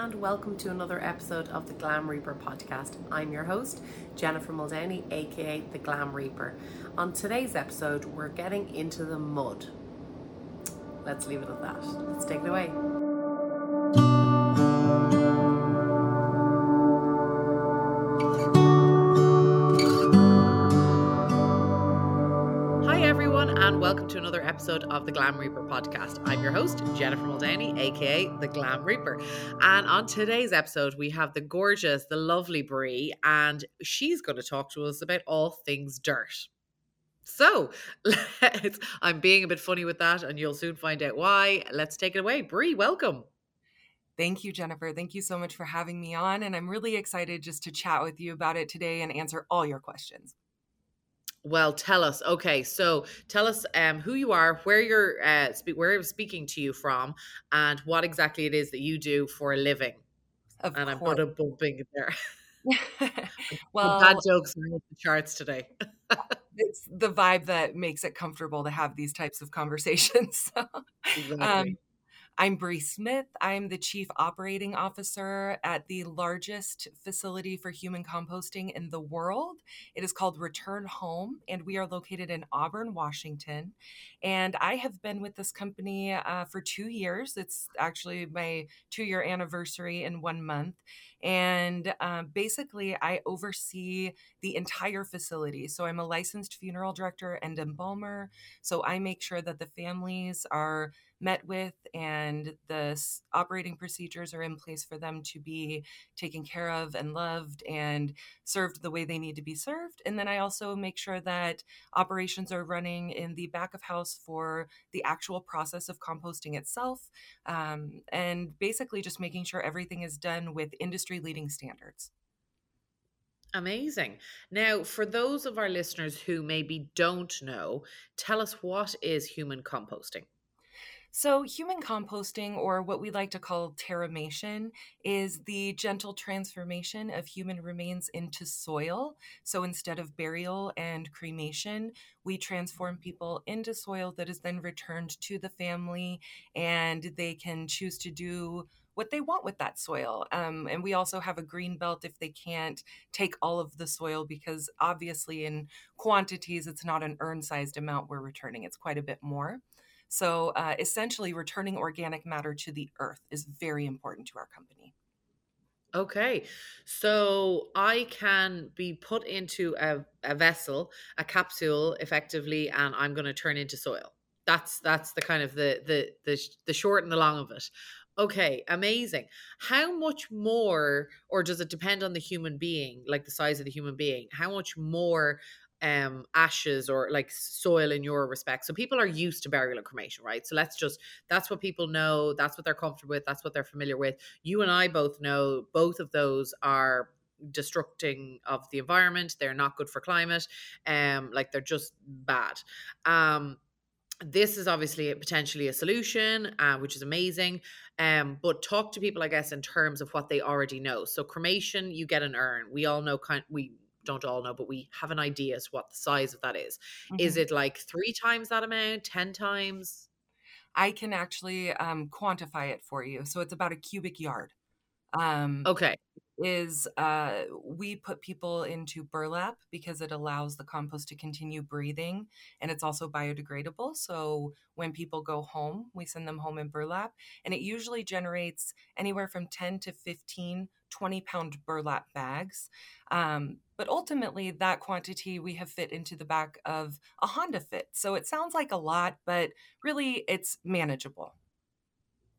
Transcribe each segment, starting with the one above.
and welcome to another episode of the Glam Reaper podcast. I'm your host, Jennifer Muldowney, aka the Glam Reaper. On today's episode, we're getting into the mud. Let's leave it at that. Let's take it away. Episode of the Glam Reaper podcast. I'm your host, Jennifer Muldowney, aka the Glam Reaper. And on today's episode, we have the gorgeous, the lovely Brie, and she's going to talk to us about all things dirt. So, I'm being a bit funny with that, and you'll soon find out why. Let's take it away. Brie, welcome. Thank you, Jennifer. Thank you so much for having me on. And I'm really excited just to chat with you about it today and answer all your questions. Well, tell us. Okay, so tell us um, who you are, where you're, uh, spe- where I'm speaking to you from, and what exactly it is that you do for a living. Of and I'm course. a bumping there. well, bad jokes are off the charts today. it's the vibe that makes it comfortable to have these types of conversations. So, Exactly. um, I'm Bree Smith. I'm the Chief Operating Officer at the largest facility for human composting in the world. It is called Return Home, and we are located in Auburn, Washington. And I have been with this company uh, for two years. It's actually my two year anniversary in one month. And um, basically, I oversee the entire facility. So I'm a licensed funeral director and embalmer. So I make sure that the families are met with and the operating procedures are in place for them to be taken care of and loved and served the way they need to be served. And then I also make sure that operations are running in the back of house for the actual process of composting itself. Um, and basically just making sure everything is done with industry leading standards. Amazing. Now, for those of our listeners who maybe don't know, tell us what is human composting? So, human composting, or what we like to call terramation, is the gentle transformation of human remains into soil. So, instead of burial and cremation, we transform people into soil that is then returned to the family, and they can choose to do what they want with that soil. Um, and we also have a green belt if they can't take all of the soil, because obviously, in quantities, it's not an urn sized amount we're returning, it's quite a bit more. So, uh, essentially, returning organic matter to the earth is very important to our company. Okay. So I can be put into a, a vessel, a capsule effectively, and I'm going to turn into soil. That's that's the kind of the the the the short and the long of it. Okay, amazing. How much more or does it depend on the human being, like the size of the human being? How much more um ashes or like soil in your respect? So people are used to burial and cremation, right? So let's just that's what people know, that's what they're comfortable with, that's what they're familiar with you and I both know both of those are destructing of the environment. They're not good for climate. Um, like they're just bad. Um, this is obviously potentially a solution, uh, which is amazing. Um, but talk to people, I guess, in terms of what they already know. So cremation, you get an urn. We all know kind. We don't all know, but we have an idea as what the size of that is. Is Mhm. it like three times that amount, ten times? I can actually um, quantify it for you. So, it's about a cubic yard. Um, Okay. Is uh, we put people into burlap because it allows the compost to continue breathing and it's also biodegradable. So when people go home, we send them home in burlap and it usually generates anywhere from 10 to 15 20 pound burlap bags. Um, but ultimately, that quantity we have fit into the back of a Honda Fit. So it sounds like a lot, but really it's manageable.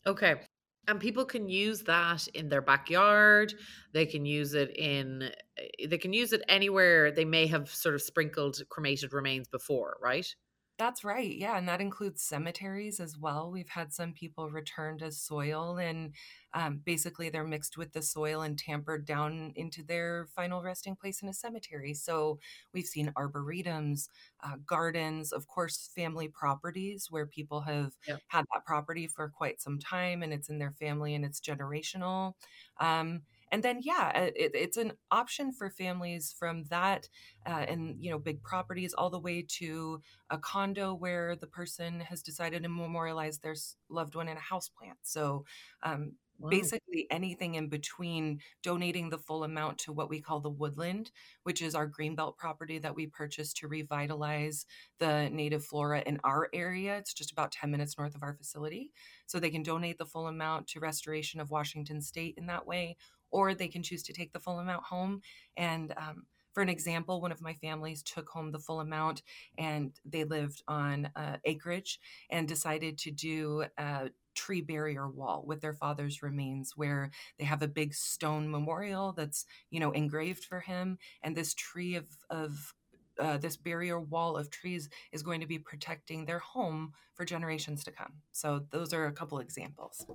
Okay. And people can use that in their backyard. They can use it in, eh, they can use it anywhere they may have sort of sprinkled cremated remains before, right? That's right. Yeah. And that includes cemeteries as well. We've had some people returned as soil, and um, basically they're mixed with the soil and tampered down into their final resting place in a cemetery. So we've seen arboretums, uh, gardens, of course, family properties where people have Yeah. had that property for quite some time and it's in their family and it's generational. Um, and then yeah uh, it, it's an option for families from that uh, and you know big properties all the way to a condo where the person has decided to memorialize their loved one in a house plant so um, Wow. basically anything in between donating the full amount to what we call the woodland, which is our greenbelt property that we purchased to revitalize the native flora in our area. It's just about 10 minutes north of our facility. So they can donate the full amount to restoration of Washington state in that way, or they can choose to take the full amount home. And um, for an example, one of my families took home the full amount and they lived on uh, acreage and decided to do a tree barrier wall with their father's remains where they have a big stone memorial that's you know engraved for him and this tree of of uh, this barrier wall of trees is going to be protecting their home for generations to come so those are a couple examples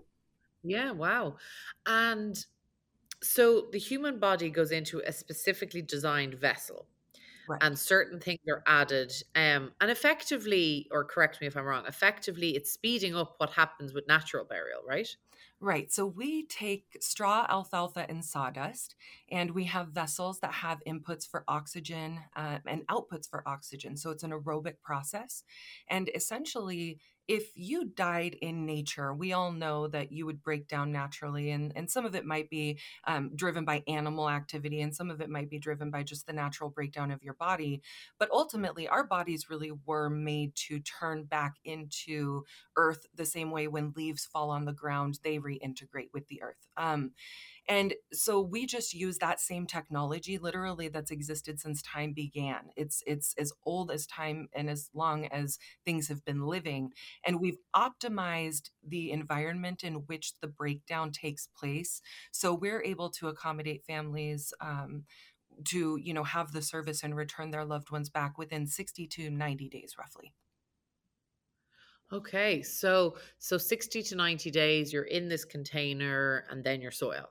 Yeah, wow. And so the human body goes into a specifically designed vessel and certain things are added um and effectively or correct me if i'm wrong effectively it's speeding up what happens with natural burial right Right. So we take straw, alfalfa, and sawdust, and we have vessels that have inputs for oxygen uh, and outputs for oxygen. So it's an aerobic process. And essentially, if you died in nature, we all know that you would break down naturally, and, and some of it might be um, driven by animal activity, and some of it might be driven by just the natural breakdown of your body. But ultimately, our bodies really were made to turn back into earth the same way when leaves fall on the ground, they reintegrate with the earth. Um, and so we just use that same technology literally that's existed since time began. It's it's as old as time and as long as things have been living. And we've optimized the environment in which the breakdown takes place. So we're able to accommodate families um, to, you know, have the service and return their loved ones back within 60 to 90 days roughly. okay so so 60 to 90 days you're in this container and then your soil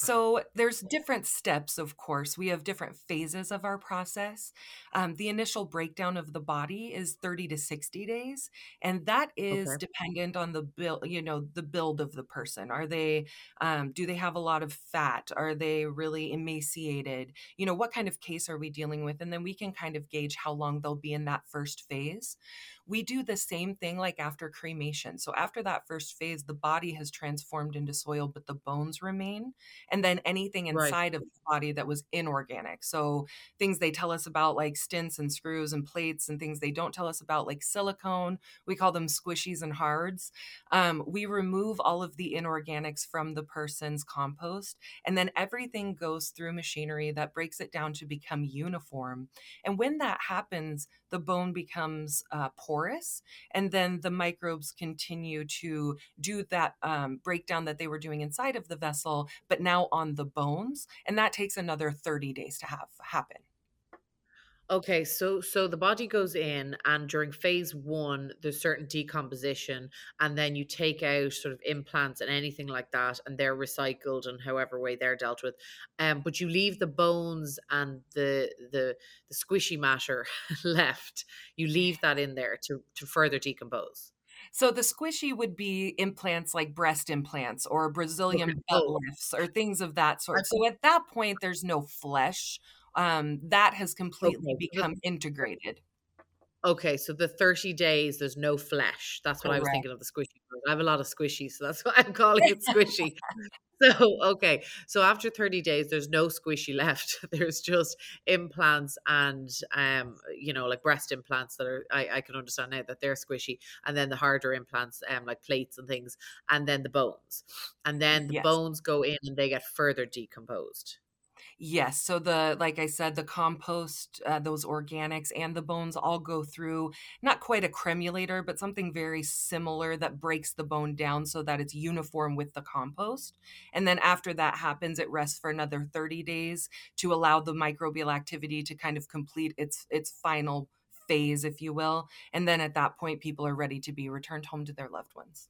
So there's different steps, of course. We have different phases of our process. Um, the initial breakdown of the body is 30 to 60 days, and that is okay dependent on the build, you know, the build of the person. Are they, um, do they have a lot of fat? Are they really emaciated? You know, what kind of case are we dealing with? And then we can kind of gauge how long they'll be in that first phase. We do the same thing like after cremation. So after that first phase, the body has transformed into soil, but the bones remain and then anything right inside of the body that was inorganic. So things they tell us about like stints and screws and plates and things they don't tell us about like silicone, we call them squishies and hards. Um, we remove all of the inorganics from the person's compost and then everything goes through machinery that breaks it down to become uniform. And when that happens, the bone becomes uh, porous and then the microbes continue to do that um, breakdown that they were doing inside of the vessel, but now on the bones. And that takes another 30 days to have happen. Okay, so so the body goes in, and during phase one, there's certain decomposition, and then you take out sort of implants and anything like that, and they're recycled and however way they're dealt with. Um, but you leave the bones and the the the squishy matter left. You leave that in there to to further decompose. So the squishy would be implants like breast implants or Okay. Brazilian butt Oh, lifts or things of that sort. So at that point, there's no flesh. Um, that has completely okay, become integrated. Okay, so the 30 days, there's no flesh. That's what I was thinking of the squishy. I have a lot of squishy, so that's why I'm calling it squishy. So, okay. So after 30 days, there's no squishy left. There's just implants and um, you know, like breast implants that are I, I can understand now that they're squishy. And then the harder implants, um, like plates and things, and then the bones. And then the Yes. bones go in and they get further decomposed. Yes. So the like I said, the compost, uh, those organics, and the bones all go through not quite a cremulator, but something very similar that breaks the bone down so that it's uniform with the compost. And then after that happens, it rests for another 30 days to allow the microbial activity to kind of complete its its final phase, if you will. And then at that point, people are ready to be returned home to their loved ones.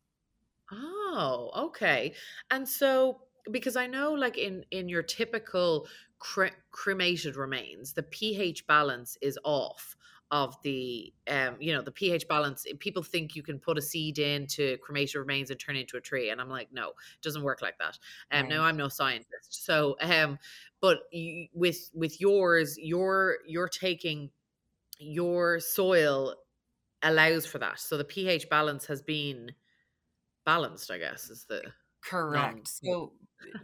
Oh, okay. And so because I know like in in your typical cre- cremated remains, the pH balance is off of the um you know the pH balance eh, people think you can put a seed into cremated remains and turn it into a tree and I'm like no it doesn't work like that um now Right. I'm no scientist so um but you, with with yours you're you're taking your soil allows for that so the pH balance has been balanced I guess is the Correct. So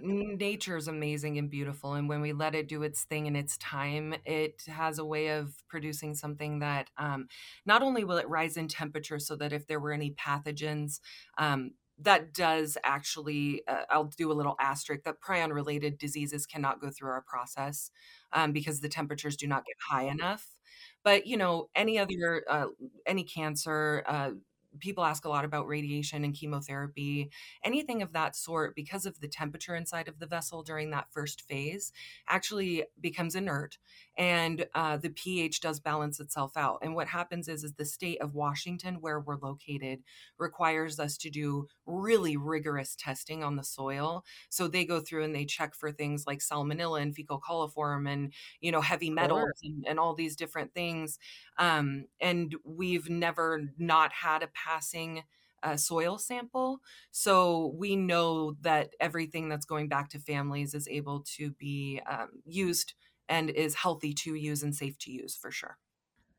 nature is amazing and beautiful and when we let it do its thing in its time it has a way of producing something that um, not only will it rise in temperature so that if there were any pathogens um, that does actually uh, i'll do a little asterisk that prion related diseases cannot go through our process um, because the temperatures do not get high enough. But you know any other uh, any cancer uh, people ask a lot about radiation and chemotherapy, anything of that sort, because of the temperature inside of the vessel during that first phase, actually becomes inert, and uh, the pH does balance itself out. And what happens is, is the state of Washington, where we're located, requires us to do really rigorous testing on the soil. So they go through and they check for things like salmonella and fecal coliform and you know heavy metals and, and all these different things. Um, and we've never not had a passing uh, soil sample. So we know that everything that's going back to families is able to be um, used and is healthy to use and safe to use for sure.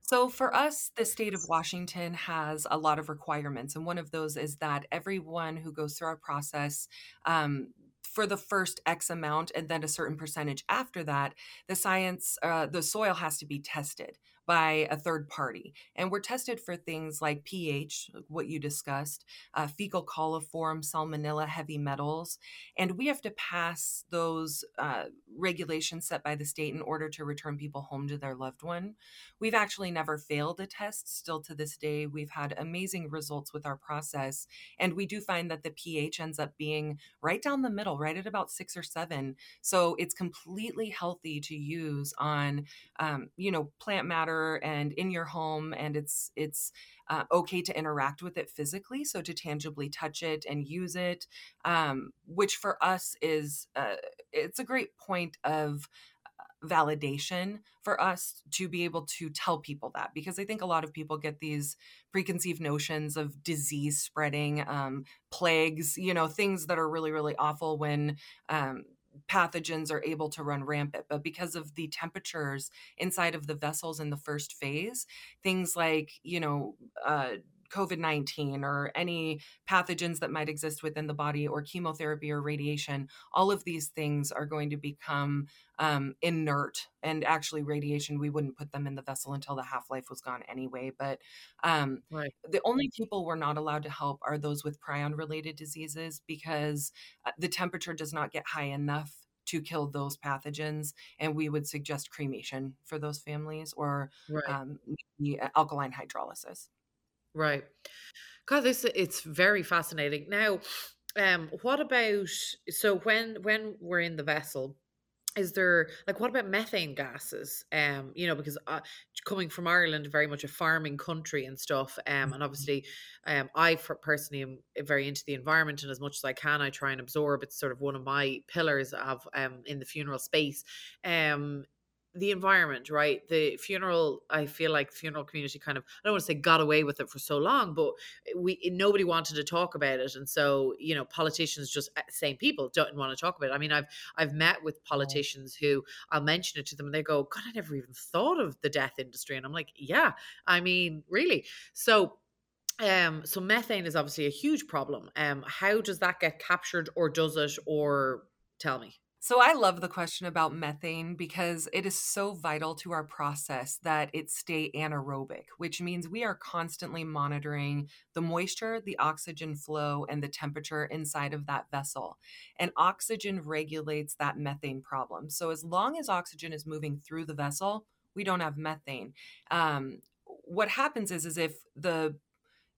So, for us, the state of Washington has a lot of requirements. And one of those is that everyone who goes through our process, um, for the first X amount and then a certain percentage after that, the science, uh, the soil has to be tested by a third party. And we're tested for things like pH, what you discussed, uh, fecal coliform, salmonella, heavy metals. And we have to pass those uh, regulations set by the state in order to return people home to their loved one. We've actually never failed a test. Still to this day, we've had amazing results with our process. And we do find that the pH ends up being right down the middle, right at about six or seven. So it's completely healthy to use on, um, you know, plant matter and in your home and it's it's uh, okay to interact with it physically so to tangibly touch it and use it um, which for us is uh, it's a great point of uh, validation for us to be able to tell people that because I think a lot of people get these preconceived notions of disease spreading, um, plagues, you know, things that are really, really awful when um, pathogens are able to run rampant. But because of the temperatures inside of the vessels in the first phase, things like, you know, uh, COVID 19 or any pathogens that might exist within the body or chemotherapy or radiation, all of these things are going to become um, inert. And actually, radiation, we wouldn't put them in the vessel until the half life was gone anyway. But um, right. the only people we're not allowed to help are those with prion related diseases because uh, the temperature does not get high enough to kill those pathogens. And we would suggest cremation for those families or right. um, alkaline hydrolysis. Right. God, this it's very fascinating. Now, um, what about so when when we're in the vessel, is there like what about methane gases um you know because uh, coming from ireland very much a farming country and stuff um and mm-hmm. obviously um i for, personally am very into the environment and as much as i can i try and absorb it's sort of one of my pillars of um in the funeral space um the environment, right? The funeral, I feel like the funeral community kind of, I don't want to say got away with it for so long, but we nobody wanted to talk about it, and so you know, politicians just eh, same people don't want to talk about it. I mean, I've I've met with politicians who I'll mention it to them, and they go, "God, I never even thought of the death industry," and I'm like, "Yeah, I mean, really." So um so methane is obviously a huge problem um how does that get captured or does it or tell me so I love the question about methane because it is so vital to our process that it stay anaerobic, which means we are constantly monitoring the moisture, the oxygen flow, and the temperature inside of that vessel. And oxygen regulates that methane problem. So as long as oxygen is moving through the vessel, we don't have methane. Um, what happens is, is if the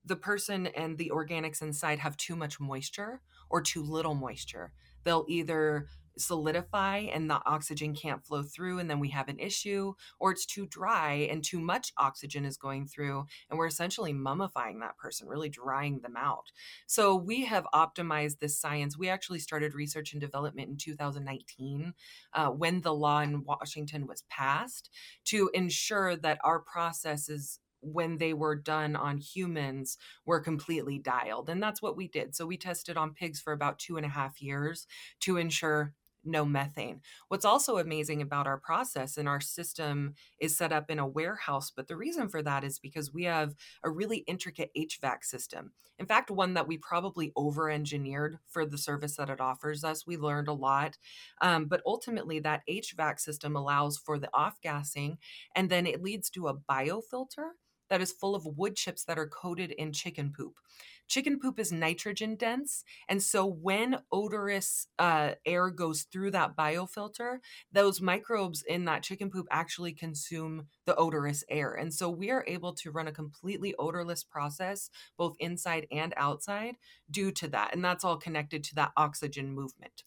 the person and the organics inside have too much moisture or too little moisture, they'll either solidify and the oxygen can't flow through and then we have an issue or it's too dry and too much oxygen is going through and we're essentially mummifying that person really drying them out so we have optimized this science we actually started research and development in 2019 uh, when the law in washington was passed to ensure that our processes when they were done on humans were completely dialed. And that's what we did. So we tested on pigs for about two and a half years to ensure no methane. What's also amazing about our process and our system is set up in a warehouse, but the reason for that is because we have a really intricate HVAC system. In fact, one that we probably over engineered for the service that it offers us. We learned a lot. Um, but ultimately, that HVAC system allows for the off gassing, and then it leads to a biofilter that is full of wood chips that are coated in chicken poop. Chicken poop is nitrogen dense. And so when odorous uh, air goes through that biofilter, those microbes in that chicken poop actually consume the odorous air. And so we are able to run a completely odorless process, both inside and outside, due to that. And that's all connected to that oxygen movement.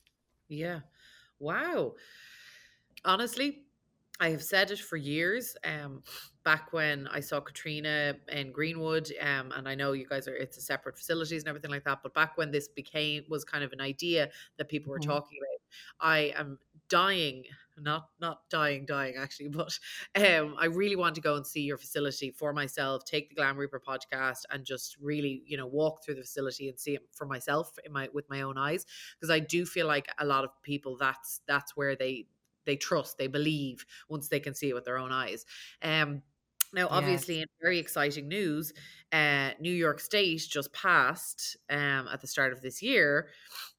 Yeah. Wow. Honestly, I have said it for years. Um, back when I saw Katrina in Greenwood, um, and I know you guys are it's a separate facilities and everything like that. But back when this became was kind of an idea that people were mm-hmm. talking about, I am dying not not dying dying actually but um i really want to go and see your facility for myself take the glam reaper podcast and just really you know walk through the facility and see it for myself in my with my own eyes because i do feel like a lot of people that's that's where they they trust, they believe once they can see it with their own eyes. Um, now, obviously, in very exciting news, uh, New York State just passed um, at the start of this year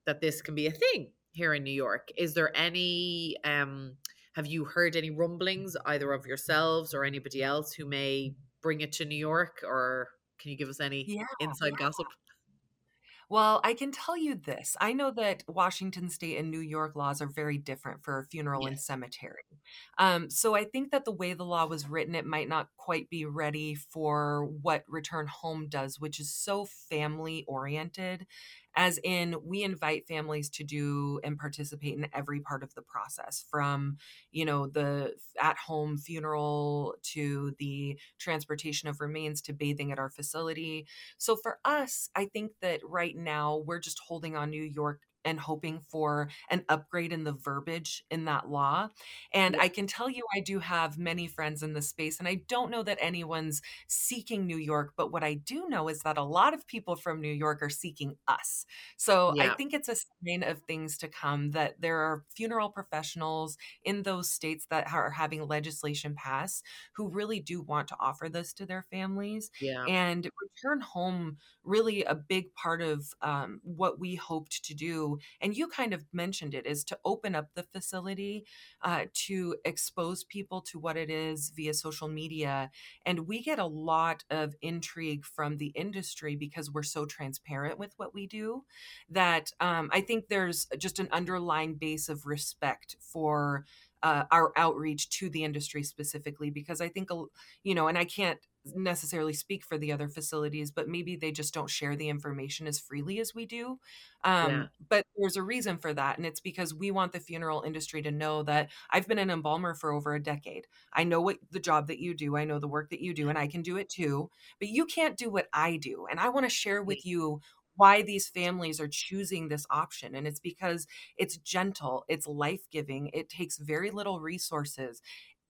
that this can be a thing here in New York. Is there any? Um, have you heard any rumblings either of yourselves or anybody else who may bring it to New York, or can you give us any yeah, inside yeah. gossip? Well, I can tell you this. I know that Washington state and New York laws are very different for a funeral and cemetery. Um, so I think that the way the law was written, it might not quite be ready for what Return Home does, which is so family oriented as in we invite families to do and participate in every part of the process from you know the at home funeral to the transportation of remains to bathing at our facility. So for us i think that right now we're just holding on new york and hoping for an upgrade in the verbiage in that law. And I can tell you, I do have many friends in this space, and I don't know that anyone's seeking New York, but what I do know is that a lot of people from New York are seeking us. So yeah. I think it's a sign of things to come that there are funeral professionals in those states that are having legislation pass who really do want to offer this to their families. Yeah. And return home, really a big part of um, what we hoped to do and you kind of mentioned it, is to open up the facility uh, to expose people to what it is via social media. And we get a lot of intrigue from the industry because we're so transparent with what we do that um, I think there's just an underlying base of respect for uh, our outreach to the industry specifically because I think you know and I can't necessarily speak for the other facilities but maybe they just don't share the information as freely as we do um, yeah. but there's a reason for that and it's because we want the funeral industry to know that I've been an embalmer for over a decade I know what the job that you do I know the work that you do and I can do it too but you can't do what I do and I want to share with you why these families are choosing this option. And it's because it's gentle, it's life giving, it takes very little resources.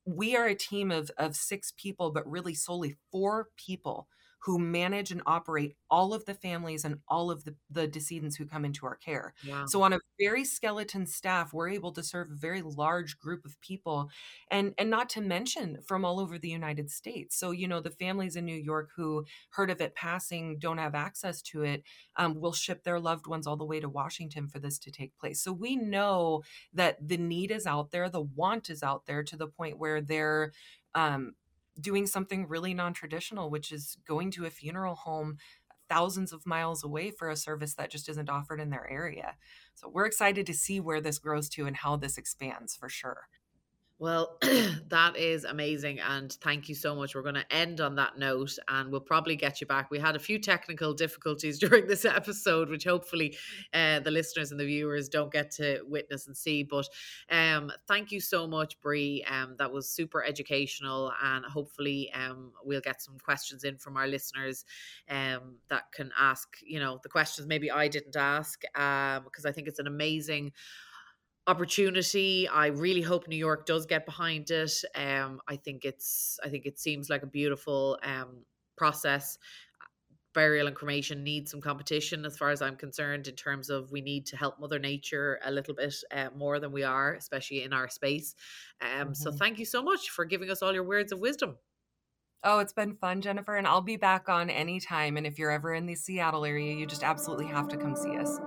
We are a team of, of six people, but really solely four people who manage and operate all of the families and all of the, the decedents who come into our care. Wow. So on a very skeleton staff, we're able to serve a very large group of people and and not to mention from all over the United States. So, you know, the families in New York who heard of it passing don't have access to it, um, will ship their loved ones all the way to Washington for this to take place. So we know that the need is out there, the want is out there to the point where they're um, doing something really non-traditional which is going to a funeral home thousands of miles away for a service that just isn't offered in their area. So we're excited to see where this grows to and how this expands for sure well, that is amazing. And thank you so much. We're going to end on that note and we'll probably get you back. We had a few technical difficulties during this episode, which hopefully uh, the listeners and the viewers don't get to witness and see. But um, thank you so much, Brie. Um, that was super educational. And hopefully um, we'll get some questions in from our listeners um, that can ask, you know, the questions maybe I didn't ask um, because I think it's an amazing opportunity. I really hope New York does get behind it. Um, I think it's I think it seems like a beautiful um, process. burial and cremation need some competition as far as I'm concerned in terms of we need to help mother nature a little bit uh, more than we are especially in our space um mm-hmm. so thank you so much for giving us all your words of wisdom Oh, it's been fun, Jennifer, and I'll be back on anytime. And if you're ever in the Seattle area, you just absolutely have to come see us.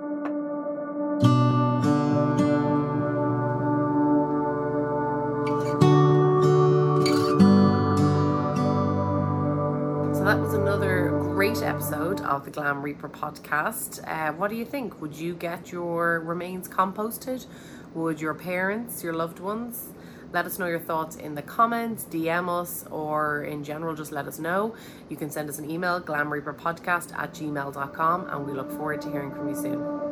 Episode of the Glam Reaper podcast. Uh, what do you think? Would you get your remains composted? Would your parents, your loved ones? Let us know your thoughts in the comments, DM us, or in general, just let us know. You can send us an email, glamreaperpodcast at gmail.com, and we look forward to hearing from you soon.